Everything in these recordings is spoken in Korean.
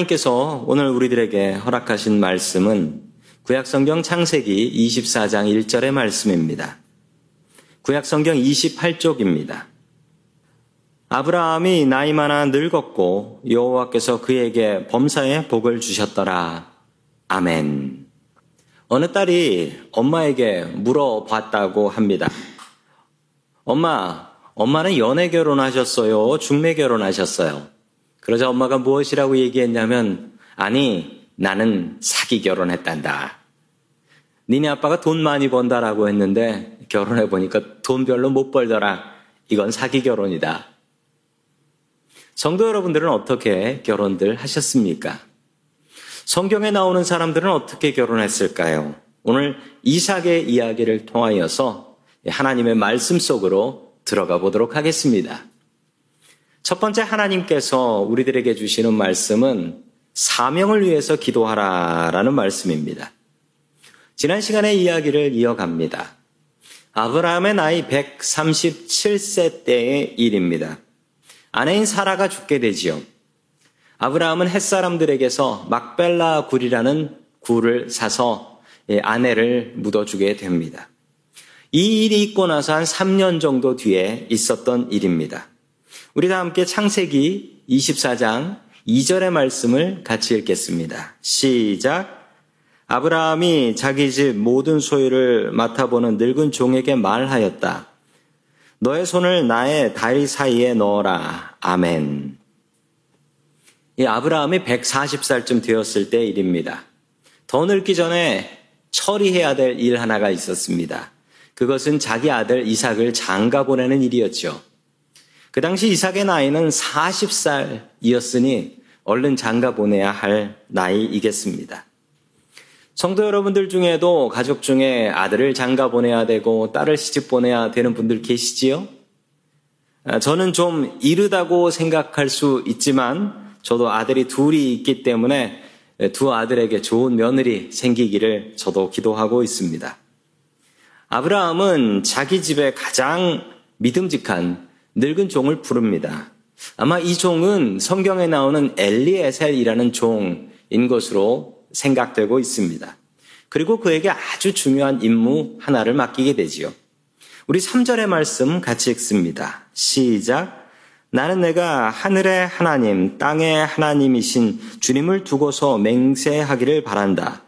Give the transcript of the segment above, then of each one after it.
하나님께서 오늘 우리들에게 허락하신 말씀은 구약성경 창세기 24장 1절의 말씀입니다. 구약성경 28쪽입니다. 아브라함이 나이 많아 늙었고 여호와께서 그에게 범사에 복을 주셨더라. 아멘. 어느 딸이 엄마에게 물어봤다고 합니다. 엄마, 엄마는 연애 결혼하셨어요? 중매 결혼하셨어요? 그러자 엄마가 무엇이라고 얘기했냐면, 아니, 나는 사기 결혼했단다. 니네 아빠가 돈 많이 번다라고 했는데, 결혼해보니까 돈 별로 못 벌더라. 이건 사기 결혼이다. 성도 여러분들은 어떻게 결혼들 하셨습니까? 성경에 나오는 사람들은 어떻게 결혼했을까요? 오늘 이삭의 이야기를 통하여서 하나님의 말씀 속으로 들어가 보도록 하겠습니다. 첫 번째 하나님께서 우리들에게 주시는 말씀은 사명을 위해서 기도하라라는 말씀입니다. 지난 시간에 이야기를 이어갑니다. 아브라함의 나이 137세 때의 일입니다. 아내인 사라가 죽게 되지요. 아브라함은 햇사람들에게서 막벨라 굴이라는 굴을 사서 아내를 묻어주게 됩니다. 이 일이 있고 나서 한 3년 정도 뒤에 있었던 일입니다. 우리 다 함께 창세기 24장 2절의 말씀을 같이 읽겠습니다. 시작. 아브라함이 자기 집 모든 소유를 맡아보는 늙은 종에게 말하였다. 너의 손을 나의 다리 사이에 넣어라. 아멘. 이 아브라함이 140살쯤 되었을 때 일입니다. 더 늙기 전에 처리해야 될 일 하나가 있었습니다. 그것은 자기 아들 이삭을 장가 보내는 일이었죠. 그 당시 이삭의 나이는 40살이었으니 얼른 장가 보내야 할 나이이겠습니다. 성도 여러분들 중에도 가족 중에 아들을 장가 보내야 되고 딸을 시집 보내야 되는 분들 계시지요? 아, 저는 좀 이르다고 생각할 수 있지만 저도 아들이 둘이 있기 때문에 두 아들에게 좋은 며느리 생기기를 저도 기도하고 있습니다. 아브라함은 자기 집에 가장 믿음직한 늙은 종을 부릅니다. 아마 이 종은 성경에 나오는 엘리에셀이라는 종인 것으로 생각되고 있습니다. 그리고 그에게 아주 중요한 임무 하나를 맡기게 되지요. 우리 3절의 말씀 같이 읽습니다. 시작. 나는 내가 하늘의 하나님, 땅의 하나님이신 주님을 두고서 맹세하기를 바란다.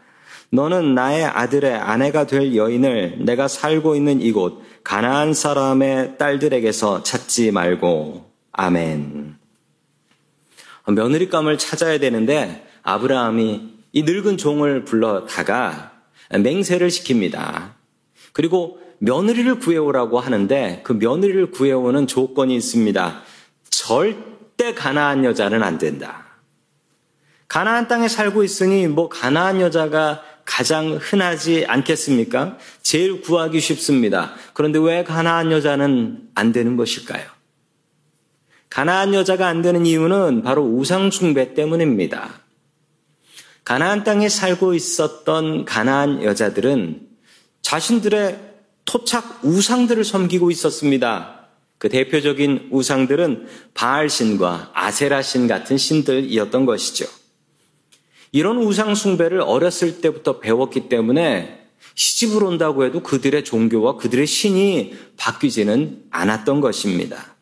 너는 나의 아들의 아내가 될 여인을 내가 살고 있는 이곳 가나안 사람의 딸들에게서 찾지 말고 아멘. 며느리감을 찾아야 되는데 아브라함이 이 늙은 종을 불러다가 맹세를 시킵니다. 그리고 며느리를 구해오라고 하는데 그 며느리를 구해오는 조건이 있습니다. 절대 가나안 여자는 안 된다. 가나안 땅에 살고 있으니 뭐 가나안 여자가 가장 흔하지 않겠습니까? 제일 구하기 쉽습니다. 그런데 왜 가나안 여자는 안 되는 것일까요? 가나안 여자가 안 되는 이유는 바로 우상 숭배 때문입니다. 가나안 땅에 살고 있었던 가나안 여자들은 자신들의 토착 우상들을 섬기고 있었습니다. 그 대표적인 우상들은 바알 신과 아세라 신 같은 신들이었던 것이죠. 이런 우상 숭배를 어렸을 때부터 배웠기 때문에 시집을 온다고 해도 그들의 종교와 그들의 신이 바뀌지는 않았던 것입니다.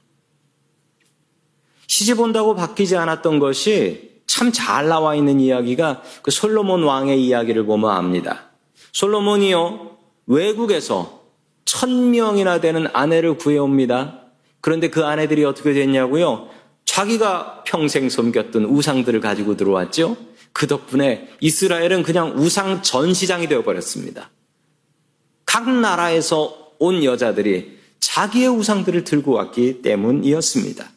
시집 온다고 바뀌지 않았던 것이 참 잘 나와 있는 이야기가 그 솔로몬 왕의 이야기를 보면 압니다. 솔로몬이요, 외국에서 천 명이나 되는 아내를 구해옵니다. 그런데 그 아내들이 어떻게 됐냐고요? 자기가 평생 섬겼던 우상들을 가지고 들어왔죠? 그 덕분에 이스라엘은 그냥 우상 전시장이 되어버렸습니다. 각 나라에서 온 여자들이 자기의 우상들을 들고 왔기 때문이었습니다.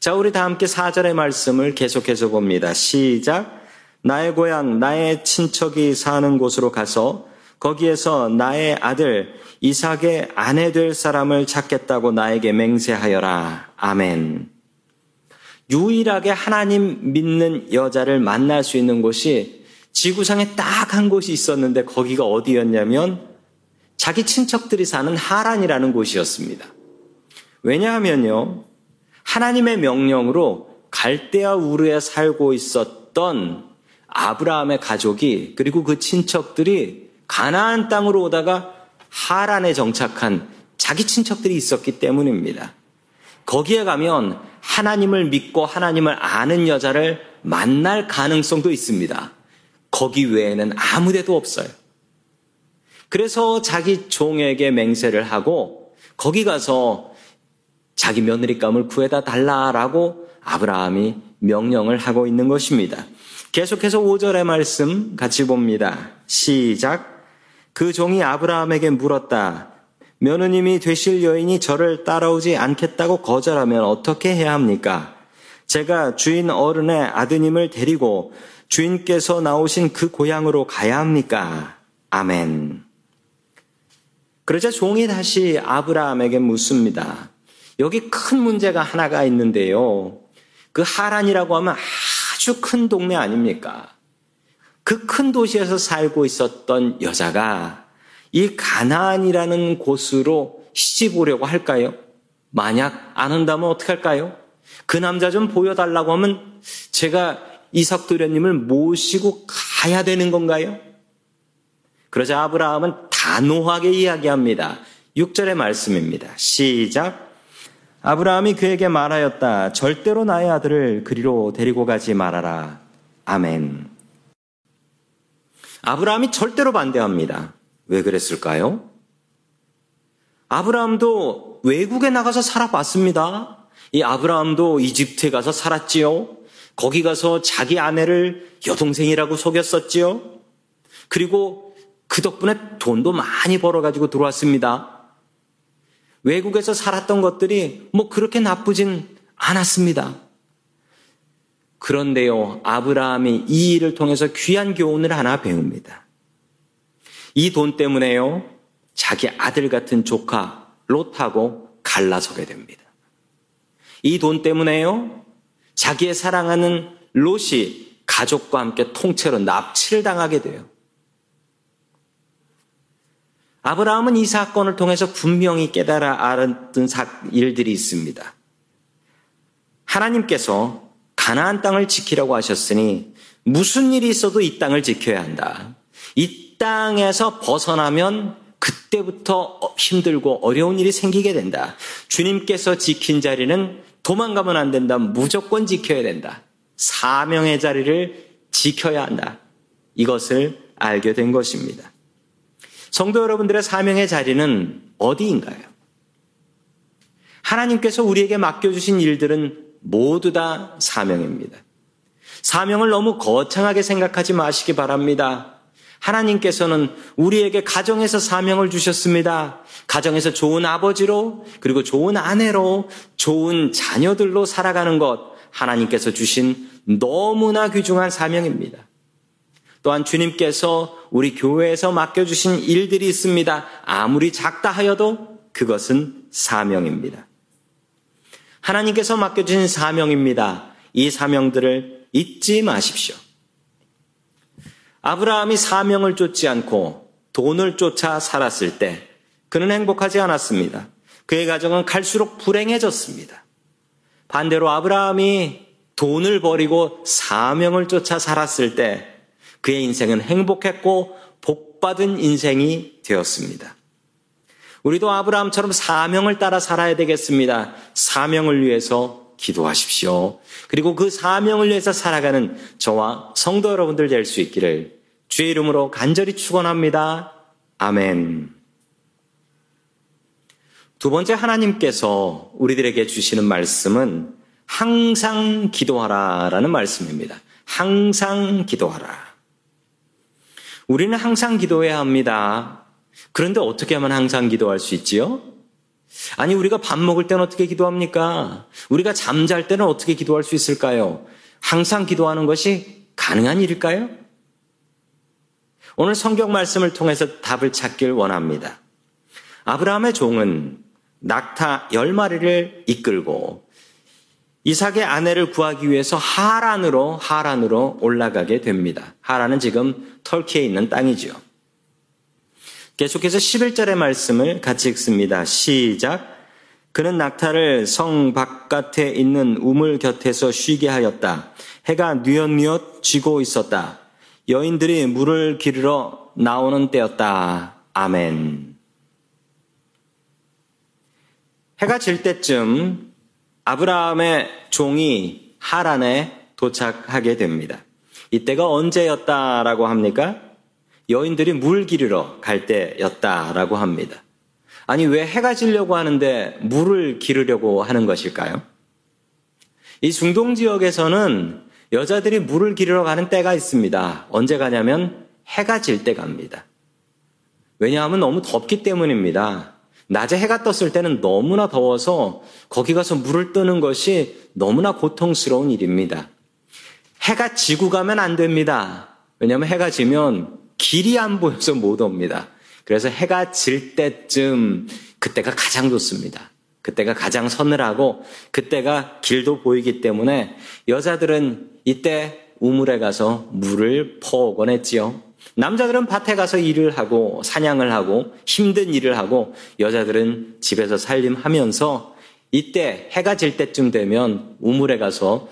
자, 우리 다 함께 4절의 말씀을 계속해서 봅니다. 시작. 나의 고향, 나의 친척이 사는 곳으로 가서 거기에서 나의 아들 이삭의 아내 될 사람을 찾겠다고 나에게 맹세하여라. 아멘. 유일하게 하나님 믿는 여자를 만날 수 있는 곳이 지구상에 딱 한 곳이 있었는데 거기가 어디였냐면 자기 친척들이 사는 하란이라는 곳이었습니다. 왜냐하면요. 하나님의 명령으로 갈대아 우르에 살고 있었던 아브라함의 가족이 그리고 그 친척들이 가나안 땅으로 오다가 하란에 정착한 자기 친척들이 있었기 때문입니다. 거기에 가면 하나님을 믿고 하나님을 아는 여자를 만날 가능성도 있습니다. 거기 외에는 아무 데도 없어요. 그래서 자기 종에게 맹세를 하고 거기 가서 자기 며느리감을 구해다 달라라고 아브라함이 명령을 하고 있는 것입니다. 계속해서 5절의 말씀 같이 봅니다. 시작. 그 종이 아브라함에게 물었다. 며느님이 되실 여인이 저를 따라오지 않겠다고 거절하면 어떻게 해야 합니까? 제가 주인 어른의 아드님을 데리고 주인께서 나오신 그 고향으로 가야 합니까? 아멘. 그러자 종이 다시 아브라함에게 묻습니다. 여기 큰 문제가 하나가 있는데요. 그 하란이라고 하면 아주 큰 동네 아닙니까? 그 큰 도시에서 살고 있었던 여자가 이 가나안이라는 곳으로 시집 오려고 할까요? 만약 안 한다면 어떻게 할까요? 그 남자 좀 보여달라고 하면 제가 이삭 도련님을 모시고 가야 되는 건가요? 그러자 아브라함은 단호하게 이야기합니다. 6절의 말씀입니다. 시작. 아브라함이 그에게 말하였다. 절대로 나의 아들을 그리로 데리고 가지 말아라. 아멘. 아브라함이 절대로 반대합니다. 왜 그랬을까요? 아브라함도 외국에 나가서 살아봤습니다. 이 아브라함도 이집트에 가서 살았지요. 거기 가서 자기 아내를 여동생이라고 속였었지요. 그리고 그 덕분에 돈도 많이 벌어가지고 들어왔습니다. 외국에서 살았던 것들이 뭐 그렇게 나쁘진 않았습니다. 그런데요, 아브라함이 이 일을 통해서 귀한 교훈을 하나 배웁니다. 이 돈 때문에요, 자기 아들 같은 조카 롯하고 갈라서게 됩니다. 이 돈 때문에요, 자기의 사랑하는 롯이 가족과 함께 통째로 납치를 당하게 돼요. 아브라함은 이 사건을 통해서 분명히 깨달아 알았던 일들이 있습니다. 하나님께서 가나안 땅을 지키라고 하셨으니 무슨 일이 있어도 이 땅을 지켜야 한다. 이 땅에서 벗어나면 그때부터 힘들고 어려운 일이 생기게 된다. 주님께서 지킨 자리는 도망가면 안 된다. 무조건 지켜야 된다. 사명의 자리를 지켜야 한다. 이것을 알게 된 것입니다. 성도 여러분들의 사명의 자리는 어디인가요? 하나님께서 우리에게 맡겨주신 일들은 모두 다 사명입니다. 사명을 너무 거창하게 생각하지 마시기 바랍니다. 하나님께서는 우리에게 가정에서 사명을 주셨습니다. 가정에서 좋은 아버지로, 그리고 좋은 아내로, 좋은 자녀들로 살아가는 것, 하나님께서 주신 너무나 귀중한 사명입니다. 또한 주님께서 우리 교회에서 맡겨주신 일들이 있습니다. 아무리 작다 하여도 그것은 사명입니다. 하나님께서 맡겨주신 사명입니다. 이 사명들을 잊지 마십시오. 아브라함이 사명을 쫓지 않고 돈을 쫓아 살았을 때 그는 행복하지 않았습니다. 그의 가정은 갈수록 불행해졌습니다. 반대로 아브라함이 돈을 버리고 사명을 쫓아 살았을 때 그의 인생은 행복했고 복받은 인생이 되었습니다. 우리도 아브라함처럼 사명을 따라 살아야 되겠습니다. 사명을 위해서 기도하십시오. 그리고 그 사명을 위해서 살아가는 저와 성도 여러분들 될 수 있기를 주의 이름으로 간절히 축원합니다. 아멘. 두 번째 하나님께서 우리들에게 주시는 말씀은 항상 기도하라라는 말씀입니다. 항상 기도하라. 우리는 항상 기도해야 합니다. 그런데 어떻게 하면 항상 기도할 수 있지요? 아니, 우리가 밥 먹을 때는 어떻게 기도합니까? 우리가 잠잘 때는 어떻게 기도할 수 있을까요? 항상 기도하는 것이 가능한 일일까요? 오늘 성경 말씀을 통해서 답을 찾길 원합니다. 아브라함의 종은 낙타 열 마리를 이끌고 이삭의 아내를 구하기 위해서 하란으로 하란으로 올라가게 됩니다. 하란은 지금 터키에 있는 땅이지요. 계속해서 11절의 말씀을 같이 읽습니다. 시작. 그는 낙타를 성 바깥에 있는 우물 곁에서 쉬게 하였다. 해가 뉘엿뉘엿 지고 있었다. 여인들이 물을 기르러 나오는 때였다. 아멘. 해가 질 때쯤 아브라함의 종이 하란에 도착하게 됩니다. 이때가 언제였다라고 합니까? 여인들이 물 기르러 갈 때였다라고 합니다. 아니, 왜 해가 지려고 하는데 물을 기르려고 하는 것일까요? 이 중동 지역에서는 여자들이 물을 기르러 가는 때가 있습니다. 언제 가냐면 해가 질 때 갑니다. 왜냐하면 너무 덥기 때문입니다. 낮에 해가 떴을 때는 너무나 더워서 거기 가서 물을 뜨는 것이 너무나 고통스러운 일입니다. 해가 지고 가면 안 됩니다. 왜냐하면 해가 지면 길이 안 보여서 못 옵니다. 그래서 해가 질 때쯤 그때가 가장 좋습니다. 그때가 가장 서늘하고 그때가 길도 보이기 때문에 여자들은 이때 우물에 가서 물을 퍼오곤 했지요. 남자들은 밭에 가서 일을 하고 사냥을 하고 힘든 일을 하고 여자들은 집에서 살림하면서 이때 해가 질 때쯤 되면 우물에 가서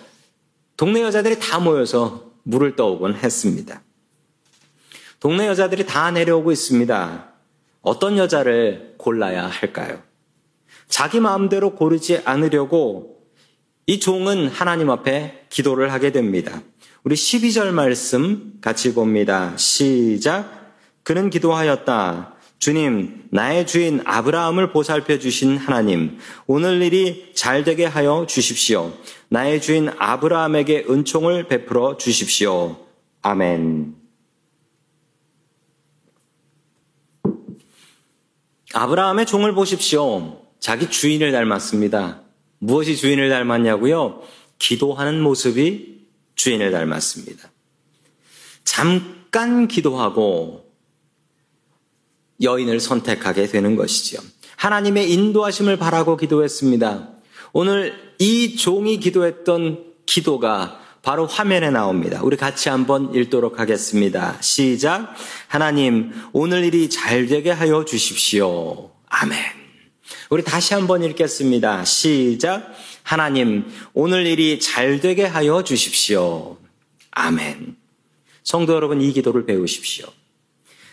동네 여자들이 다 모여서 물을 떠오곤 했습니다. 동네 여자들이 다 내려오고 있습니다. 어떤 여자를 골라야 할까요? 자기 마음대로 고르지 않으려고 이 종은 하나님 앞에 기도를 하게 됩니다. 우리 12절 말씀 같이 봅니다. 시작. 그는 기도하였다. 주님, 나의 주인 아브라함을 보살펴 주신 하나님, 오늘 일이 잘 되게 하여 주십시오. 나의 주인 아브라함에게 은총을 베풀어 주십시오. 아멘. 아브라함의 종을 보십시오. 자기 주인을 닮았습니다. 무엇이 주인을 닮았냐고요? 기도하는 모습이 주인을 닮았습니다. 잠깐 기도하고 여인을 선택하게 되는 것이죠. 하나님의 인도하심을 바라고 기도했습니다. 오늘 이 종이 기도했던 기도가 바로 화면에 나옵니다. 우리 같이 한번 읽도록 하겠습니다. 시작. 하나님, 오늘 일이 잘 되게 하여 주십시오. 아멘. 우리 다시 한번 읽겠습니다. 시작. 하나님, 오늘 일이 잘 되게 하여 주십시오. 아멘. 성도 여러분, 이 기도를 배우십시오.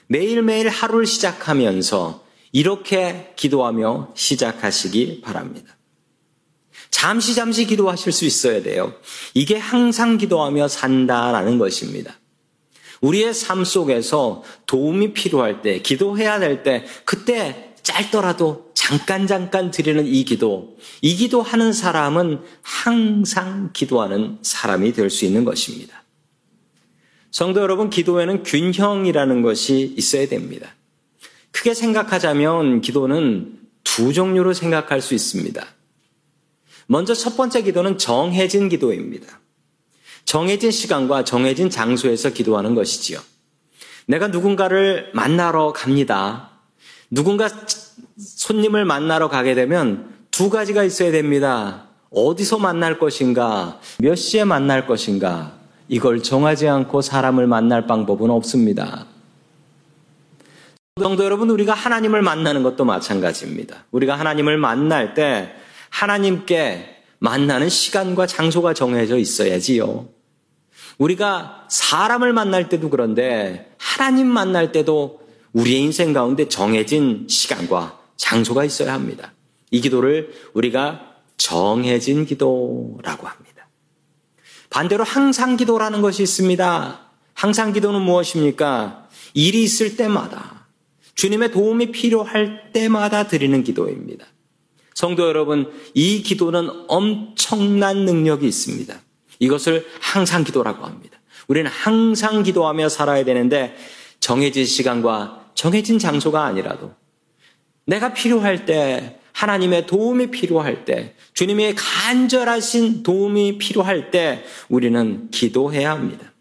매일매일 하루를 시작하면서 이렇게 기도하며 시작하시기 바랍니다. 잠시 잠시 기도하실 수 있어야 돼요. 이게 항상 기도하며 산다라는 것입니다. 우리의 삶 속에서 도움이 필요할 때, 기도해야 될 때, 그때 짧더라도 잠깐 잠깐 드리는 이 기도, 이 기도하는 사람은 항상 기도하는 사람이 될 수 있는 것입니다. 성도 여러분, 기도에는 균형이라는 것이 있어야 됩니다. 크게 생각하자면 기도는 두 종류로 생각할 수 있습니다. 먼저 첫 번째 기도는 정해진 기도입니다. 정해진 시간과 정해진 장소에서 기도하는 것이지요. 내가 누군가를 만나러 갑니다. 누군가 손님을 만나러 가게 되면 두 가지가 있어야 됩니다. 어디서 만날 것인가, 몇 시에 만날 것인가, 이걸 정하지 않고 사람을 만날 방법은 없습니다. 성도 여러분, 우리가 하나님을 만나는 것도 마찬가지입니다. 우리가 하나님을 만날 때 하나님께 만나는 시간과 장소가 정해져 있어야지요. 우리가 사람을 만날 때도 그런데 하나님 만날 때도 우리의 인생 가운데 정해진 시간과 장소가 있어야 합니다. 이 기도를 우리가 정해진 기도라고 합니다. 반대로 항상 기도라는 것이 있습니다. 항상 기도는 무엇입니까? 일이 있을 때마다 주님의 도움이 필요할 때마다 드리는 기도입니다. 성도 여러분, 이 기도는 엄청난 능력이 있습니다. 이것을 항상 기도라고 합니다. 우리는 항상 기도하며 살아야 되는데 정해진 시간과 정해진 장소가 아니라도 내가 필요할 때 하나님의 도움이 필요할 때 주님의 간절하신 도움이 필요할 때 우리는 기도해야 합니다.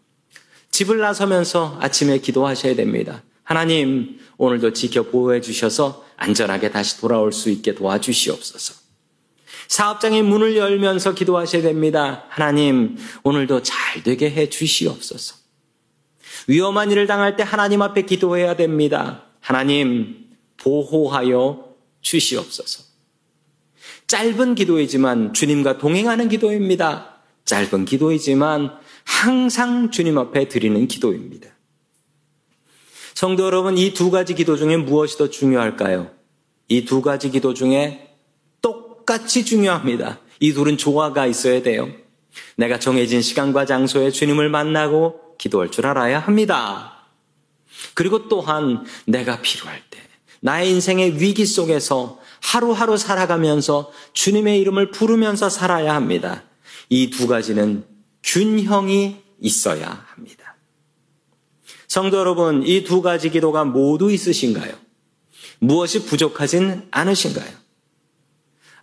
집을 나서면서 아침에 기도하셔야 됩니다. 하나님, 오늘도 지켜 보호해 주셔서 안전하게 다시 돌아올 수 있게 도와주시옵소서. 사업장의 문을 열면서 기도하셔야 됩니다. 하나님, 오늘도 잘 되게 해 주시옵소서. 위험한 일을 당할 때 하나님 앞에 기도해야 됩니다. 하나님, 보호하여 주시옵소서. 짧은 기도이지만 주님과 동행하는 기도입니다. 짧은 기도이지만 항상 주님 앞에 드리는 기도입니다. 성도 여러분, 이 두 가지 기도 중에 무엇이 더 중요할까요? 이 두 가지 기도 중에 똑같이 중요합니다. 이 둘은 조화가 있어야 돼요. 내가 정해진 시간과 장소에 주님을 만나고 기도할 줄 알아야 합니다. 그리고 또한 내가 필요할 때, 나의 인생의 위기 속에서 하루하루 살아가면서 주님의 이름을 부르면서 살아야 합니다. 이 두 가지는 균형이 있어야 합니다. 성도 여러분, 이 두 가지 기도가 모두 있으신가요? 무엇이 부족하진 않으신가요?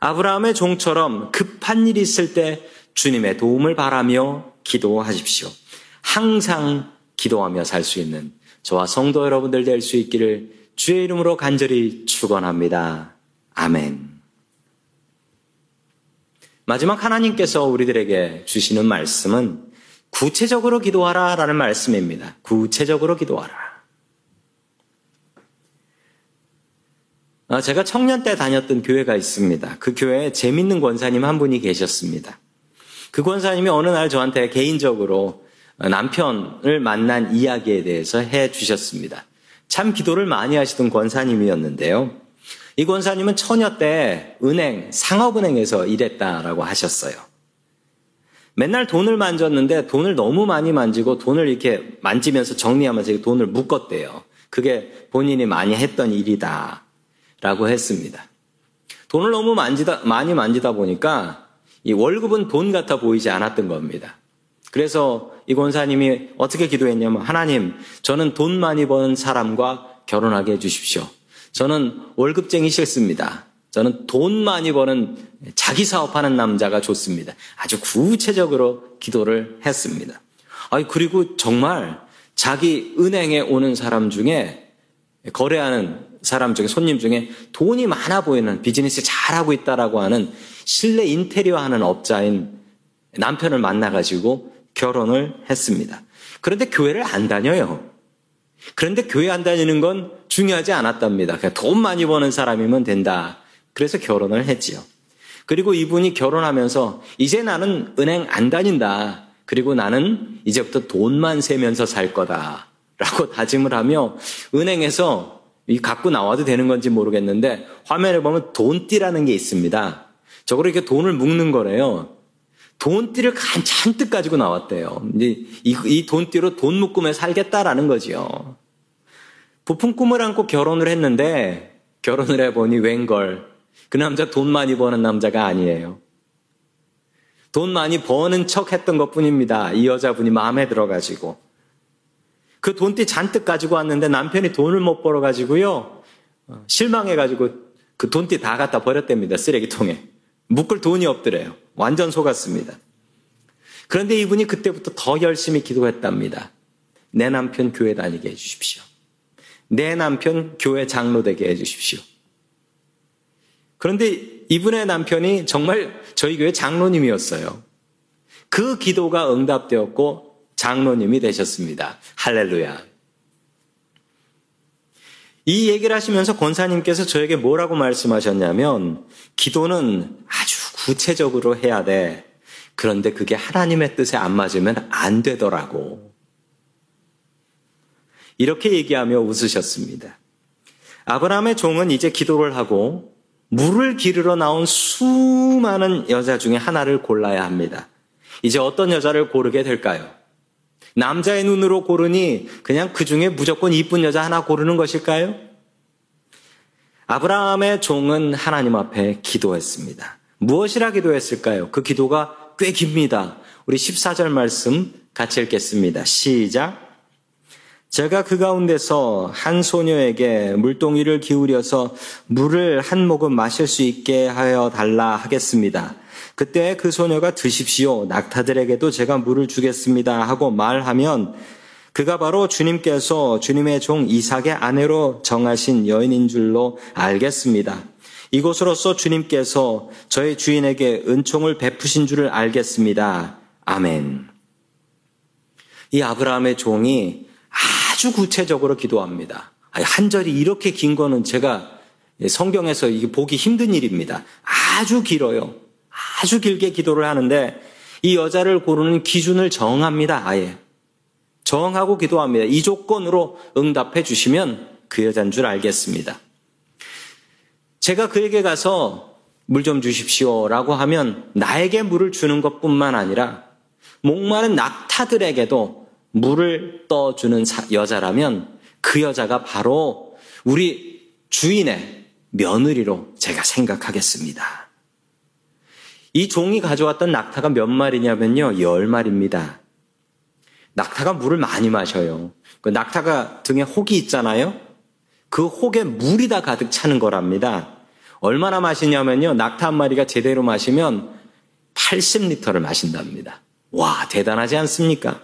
아브라함의 종처럼 급한 일이 있을 때 주님의 도움을 바라며 기도하십시오. 항상 기도하며 살 수 있는 저와 성도 여러분들 될 수 있기를 주의 이름으로 간절히 축원합니다. 아멘. 마지막 하나님께서 우리들에게 주시는 말씀은 구체적으로 기도하라 라는 말씀입니다. 구체적으로 기도하라. 아, 제가 청년 때 다녔던 교회가 있습니다. 그 교회에 재밌는 권사님 한 분이 계셨습니다. 그 권사님이 어느 날 저한테 개인적으로 남편을 만난 이야기에 대해서 해 주셨습니다. 참 기도를 많이 하시던 권사님이었는데요. 이 권사님은 처녀 때 은행, 상업은행에서 일했다라고 하셨어요. 맨날 돈을 만졌는데 돈을 너무 많이 만지고 돈을 이렇게 만지면서 정리하면서 돈을 묶었대요. 그게 본인이 많이 했던 일이다. 라고 했습니다. 돈을 너무 만지다, 많이 만지다 보니까 이 월급은 돈 같아 보이지 않았던 겁니다. 그래서 이 권사님이 어떻게 기도했냐면 하나님, 저는 돈 많이 버는 사람과 결혼하게 해주십시오. 저는 월급쟁이 싫습니다. 저는 돈 많이 버는 자기 사업하는 남자가 좋습니다. 아주 구체적으로 기도를 했습니다. 아니, 그리고 정말 자기 은행에 오는 사람 중에 거래하는 사람 중에 손님 중에 돈이 많아 보이는 비즈니스 잘하고 있다라고 하는 실내 인테리어 하는 업자인 남편을 만나가지고 결혼을 했습니다. 그런데 교회를 안 다녀요. 그런데 교회 안 다니는 건 중요하지 않았답니다. 그냥 돈 많이 버는 사람이면 된다. 그래서 결혼을 했지요. 그리고 이분이 결혼하면서 이제 나는 은행 안 다닌다. 그리고 나는 이제부터 돈만 세면서 살 거다. 라고 다짐을 하며 은행에서 이 갖고 나와도 되는 건지 모르겠는데 화면에 보면 돈띠라는 게 있습니다. 저거로 이렇게 돈을 묶는 거래요. 돈띠를 잔뜩 가지고 나왔대요. 이, 이 돈띠로 돈 묶으며 살겠다라는 거지요. 부푼 꿈을 안고 결혼을 했는데 결혼을 해보니 웬걸 그 남자 돈 많이 버는 남자가 아니에요. 돈 많이 버는 척 했던 것 뿐입니다. 이 여자분이 마음에 들어가지고. 그 돈띠 잔뜩 가지고 왔는데 남편이 돈을 못 벌어가지고요. 어, 실망해가지고 그 돈띠 다 갖다 버렸답니다. 쓰레기통에. 묶을 돈이 없더래요. 완전 속았습니다. 그런데 이분이 그때부터 더 열심히 기도했답니다. 내 남편 교회 다니게 해주십시오. 내 남편 교회 장로 되게 해주십시오. 그런데 이분의 남편이 정말 저희 교회 장로님이었어요. 그 기도가 응답되었고 장로님이 되셨습니다. 할렐루야. 이 얘기를 하시면서 권사님께서 저에게 뭐라고 말씀하셨냐면 기도는 아주 구체적으로 해야 돼. 그런데 그게 하나님의 뜻에 안 맞으면 안 되더라고. 이렇게 얘기하며 웃으셨습니다. 아브라함의 종은 이제 기도를 하고 물을 기르러 나온 수많은 여자 중에 하나를 골라야 합니다. 이제 어떤 여자를 고르게 될까요? 남자의 눈으로 고르니 그냥 그 중에 무조건 이쁜 여자 하나 고르는 것일까요? 아브라함의 종은 하나님 앞에 기도했습니다. 무엇이라 기도했을까요? 그 기도가 꽤 깁니다. 우리 14절 말씀 같이 읽겠습니다. 시작. 제가 그 가운데서 한 소녀에게 물동이를 기울여서 물을 한 모금 마실 수 있게 하여 달라 하겠습니다. 그때 그 소녀가 드십시오. 낙타들에게도 제가 물을 주겠습니다. 하고 말하면 그가 바로 주님께서 주님의 종 이삭의 아내로 정하신 여인인 줄로 알겠습니다. 이곳으로서 주님께서 저희 주인에게 은총을 베푸신 줄을 알겠습니다. 아멘. 이 아브라함의 종이 아주 구체적으로 기도합니다. 한 절이 이렇게 긴 거는 제가 성경에서 이게 보기 힘든 일입니다. 아주 길어요. 아주 길게 기도를 하는데 이 여자를 고르는 기준을 정합니다. 아예. 정하고 기도합니다. 이 조건으로 응답해 주시면 그 여자인 줄 알겠습니다. 제가 그에게 가서 물 좀 주십시오 라고 하면 나에게 물을 주는 것 뿐만 아니라 목마른 낙타들에게도 물을 떠주는 여자라면 그 여자가 바로 우리 주인의 며느리로 제가 생각하겠습니다. 이 종이 가져왔던 낙타가 몇 마리냐면요, 열 마리입니다. 낙타가 물을 많이 마셔요. 그 낙타가 등에 혹이 있잖아요. 그 혹에 물이 다 가득 차는 거랍니다. 얼마나 마시냐면요. 낙타 한 마리가 제대로 마시면 80리터를 마신답니다. 와, 대단하지 않습니까?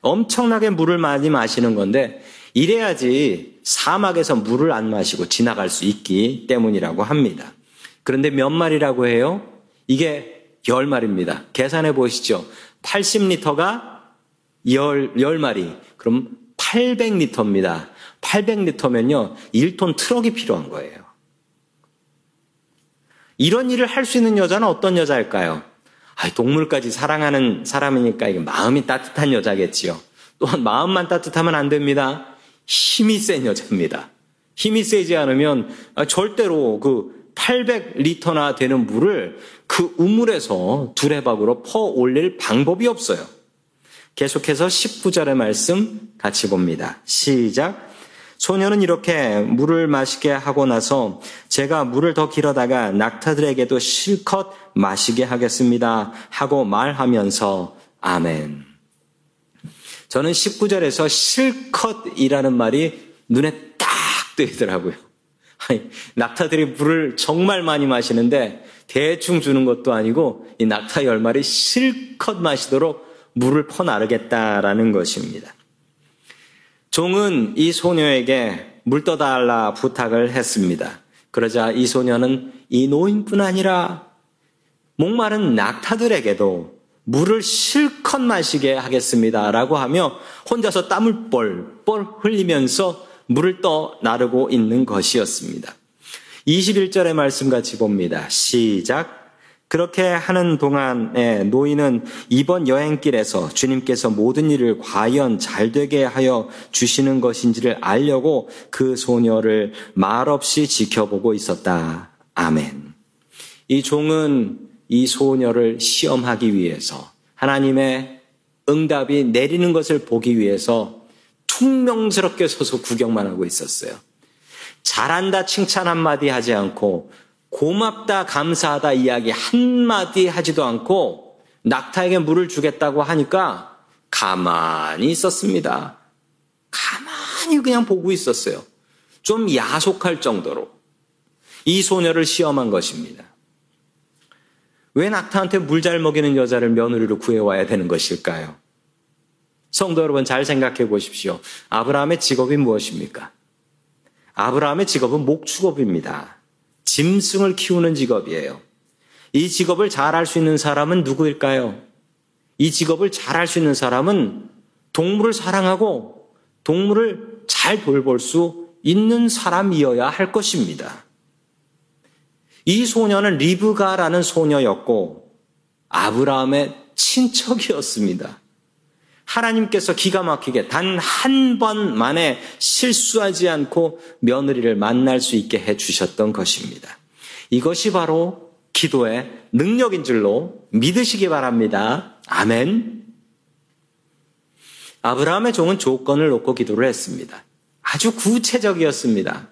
엄청나게 물을 많이 마시는 건데, 이래야지 사막에서 물을 안 마시고 지나갈 수 있기 때문이라고 합니다. 그런데 몇 마리라고 해요? 이게 열 마리입니다. 계산해 보시죠. 80리터가 열, 열 마리. 그럼 800리터입니다. 800리터면요, 1톤 트럭이 필요한 거예요. 이런 일을 할 수 있는 여자는 어떤 여자일까요? 아, 동물까지 사랑하는 사람이니까 이게 마음이 따뜻한 여자겠지요. 또한 마음만 따뜻하면 안 됩니다. 힘이 센 여자입니다. 힘이 세지 않으면 절대로 그 800리터나 되는 물을 그 우물에서 두레박으로 퍼 올릴 방법이 없어요. 계속해서 19절의 말씀 같이 봅니다. 시작. 소녀는 이렇게 물을 마시게 하고 나서 제가 물을 더 길어다가 낙타들에게도 실컷 마시게 하겠습니다. 하고 말하면서 아멘. 저는 19절에서 실컷이라는 말이 눈에 딱 뜨이더라고요. 낙타들이 물을 정말 많이 마시는데 대충 주는 것도 아니고 이 낙타 열 마리 실컷 마시도록 물을 퍼나르겠다라는 것입니다. 종은 이 소녀에게 물 떠달라 부탁을 했습니다. 그러자 이 소녀는 이 노인뿐 아니라 목마른 낙타들에게도 물을 실컷 마시게 하겠습니다 라고 하며 혼자서 땀을 뻘뻘 흘리면서 물을 떠 나르고 있는 것이었습니다. 21절의 말씀 같이 봅니다. 시작. 그렇게 하는 동안에 노인은 이번 여행길에서 주님께서 모든 일을 과연 잘 되게 하여 주시는 것인지를 알려고 그 소녀를 말없이 지켜보고 있었다. 아멘. 이 종은 이 소녀를 시험하기 위해서 하나님의 응답이 내리는 것을 보기 위해서 퉁명스럽게 서서 구경만 하고 있었어요. 잘한다 칭찬 한마디 하지 않고 고맙다, 감사하다 이야기 한마디 하지도 않고 낙타에게 물을 주겠다고 하니까 가만히 있었습니다. 가만히 그냥 보고 있었어요. 좀 야속할 정도로. 이 소녀를 시험한 것입니다. 왜 낙타한테 물 잘 먹이는 여자를 며느리로 구해와야 되는 것일까요? 성도 여러분 잘 생각해 보십시오. 아브라함의 직업이 무엇입니까? 아브라함의 직업은 목축업입니다. 짐승을 키우는 직업이에요. 이 직업을 잘 할 수 있는 사람은 누구일까요? 이 직업을 잘 할 수 있는 사람은 동물을 사랑하고 동물을 잘 돌볼 수 있는 사람이어야 할 것입니다. 이 소녀는 리브가라는 소녀였고 아브라함의 친척이었습니다. 하나님께서 기가 막히게 단 한 번 만에 실수하지 않고 며느리를 만날 수 있게 해 주셨던 것입니다. 이것이 바로 기도의 능력인 줄로 믿으시기 바랍니다. 아멘. 아브라함의 종은 조건을 놓고 기도를 했습니다. 아주 구체적이었습니다.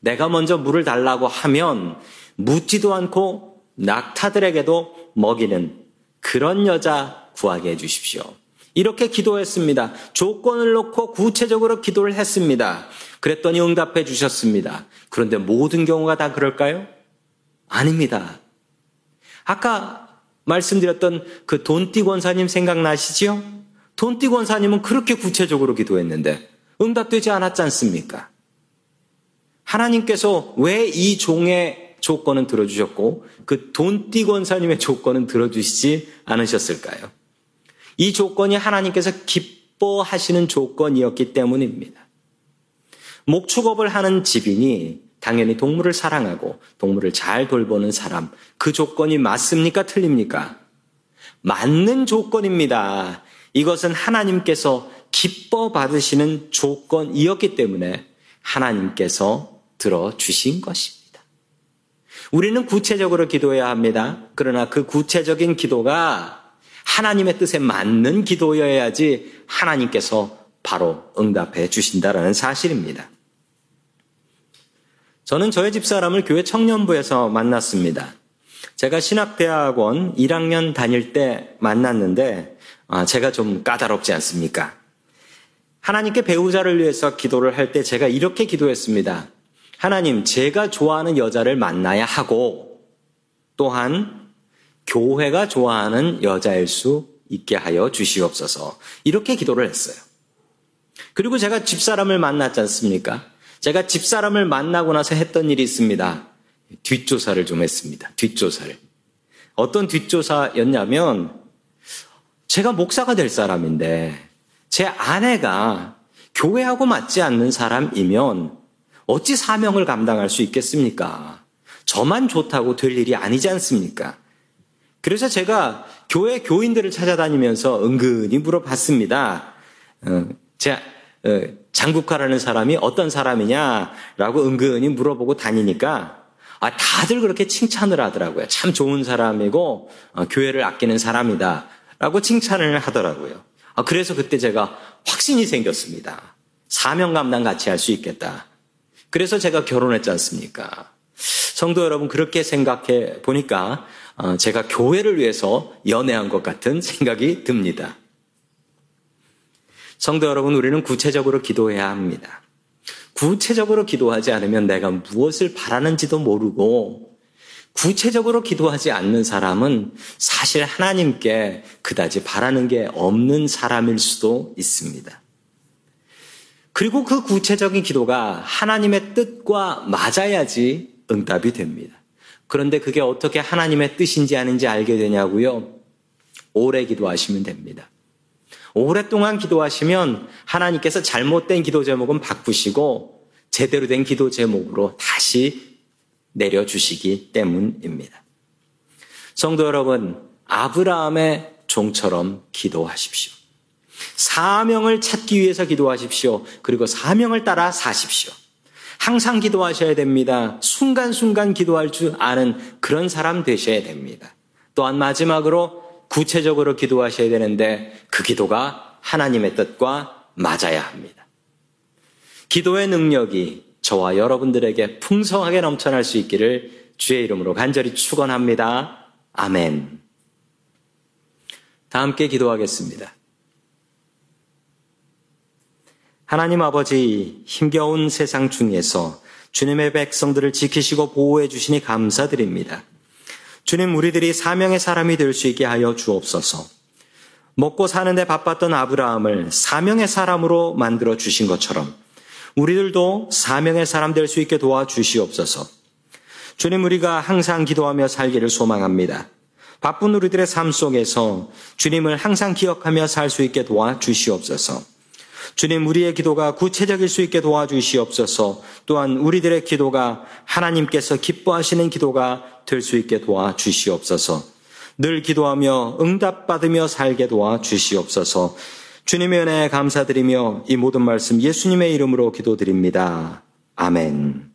내가 먼저 물을 달라고 하면 묻지도 않고 낙타들에게도 먹이는 그런 여자 구하게 해 주십시오. 이렇게 기도했습니다. 조건을 놓고 구체적으로 기도를 했습니다. 그랬더니 응답해 주셨습니다. 그런데 모든 경우가 다 그럴까요? 아닙니다. 아까 말씀드렸던 그 돈띠 권사님 생각나시지요? 돈띠 권사님은 그렇게 구체적으로 기도했는데 응답되지 않았지 않습니까? 하나님께서 왜 이 종의 조건은 들어주셨고 그 돈띠 권사님의 조건은 들어주시지 않으셨을까요? 이 조건이 하나님께서 기뻐하시는 조건이었기 때문입니다. 목축업을 하는 집인이 당연히 동물을 사랑하고 동물을 잘 돌보는 사람. 그 조건이 맞습니까? 틀립니까? 맞는 조건입니다. 이것은 하나님께서 기뻐 받으시는 조건이었기 때문에 하나님께서 들어주신 것입니다. 우리는 구체적으로 기도해야 합니다. 그러나 그 구체적인 기도가 하나님의 뜻에 맞는 기도여야지 하나님께서 바로 응답해 주신다라는 사실입니다. 저는 저의 집사람을 교회 청년부에서 만났습니다. 제가 신학대학원 1학년 다닐 때 만났는데 아, 제가 좀 까다롭지 않습니까? 하나님께 배우자를 위해서 기도를 할 때 제가 이렇게 기도했습니다. 하나님, 제가 좋아하는 여자를 만나야 하고 또한 교회가 좋아하는 여자일 수 있게 하여 주시옵소서. 이렇게 기도를 했어요. 그리고 제가 집사람을 만났지 않습니까? 제가 집사람을 만나고 나서 했던 일이 있습니다. 뒷조사를 좀 했습니다. 뒷조사를. 어떤 뒷조사였냐면, 제가 목사가 될 사람인데, 제 아내가 교회하고 맞지 않는 사람이면, 어찌 사명을 감당할 수 있겠습니까? 저만 좋다고 될 일이 아니지 않습니까? 그래서 제가 교회 교인들을 찾아다니면서 은근히 물어봤습니다. 어, 제 어, 장국화라는 사람이 어떤 사람이냐라고 은근히 물어보고 다니니까 아, 다들 그렇게 칭찬을 하더라고요. 참 좋은 사람이고 어, 교회를 아끼는 사람이다 라고 칭찬을 하더라고요. 아, 그래서 그때 제가 확신이 생겼습니다. 사명 감당 같이 할 수 있겠다. 그래서 제가 결혼했지 않습니까? 성도 여러분 그렇게 생각해 보니까 어, 제가 교회를 위해서 연애한 것 같은 생각이 듭니다. 성도 여러분, 우리는 구체적으로 기도해야 합니다. 구체적으로 기도하지 않으면 내가 무엇을 바라는지도 모르고 구체적으로 기도하지 않는 사람은 사실 하나님께 그다지 바라는 게 없는 사람일 수도 있습니다. 그리고 그 구체적인 기도가 하나님의 뜻과 맞아야지 응답이 됩니다. 그런데 그게 어떻게 하나님의 뜻인지 아닌지 알게 되냐고요? 오래 기도하시면 됩니다. 오랫동안 기도하시면 하나님께서 잘못된 기도 제목은 바꾸시고 제대로 된 기도 제목으로 다시 내려주시기 때문입니다. 성도 여러분, 아브라함의 종처럼 기도하십시오. 사명을 찾기 위해서 기도하십시오. 그리고 사명을 따라 사십시오. 항상 기도하셔야 됩니다. 순간순간 기도할 줄 아는 그런 사람 되셔야 됩니다. 또한 마지막으로 구체적으로 기도하셔야 되는데 그 기도가 하나님의 뜻과 맞아야 합니다. 기도의 능력이 저와 여러분들에게 풍성하게 넘쳐날 수 있기를 주의 이름으로 간절히 축원합니다. 아멘. 다 함께 기도하겠습니다. 하나님 아버지 힘겨운 세상 중에서 주님의 백성들을 지키시고 보호해 주시니 감사드립니다. 주님 우리들이 사명의 사람이 될 수 있게 하여 주옵소서. 먹고 사는데 바빴던 아브라함을 사명의 사람으로 만들어 주신 것처럼 우리들도 사명의 사람 될 수 있게 도와 주시옵소서. 주님 우리가 항상 기도하며 살기를 소망합니다. 바쁜 우리들의 삶 속에서 주님을 항상 기억하며 살 수 있게 도와 주시옵소서. 주님 우리의 기도가 구체적일 수 있게 도와주시옵소서. 또한 우리들의 기도가 하나님께서 기뻐하시는 기도가 될 수 있게 도와주시옵소서. 늘 기도하며 응답받으며 살게 도와주시옵소서. 주님의 은혜에 감사드리며 이 모든 말씀 예수님의 이름으로 기도드립니다. 아멘.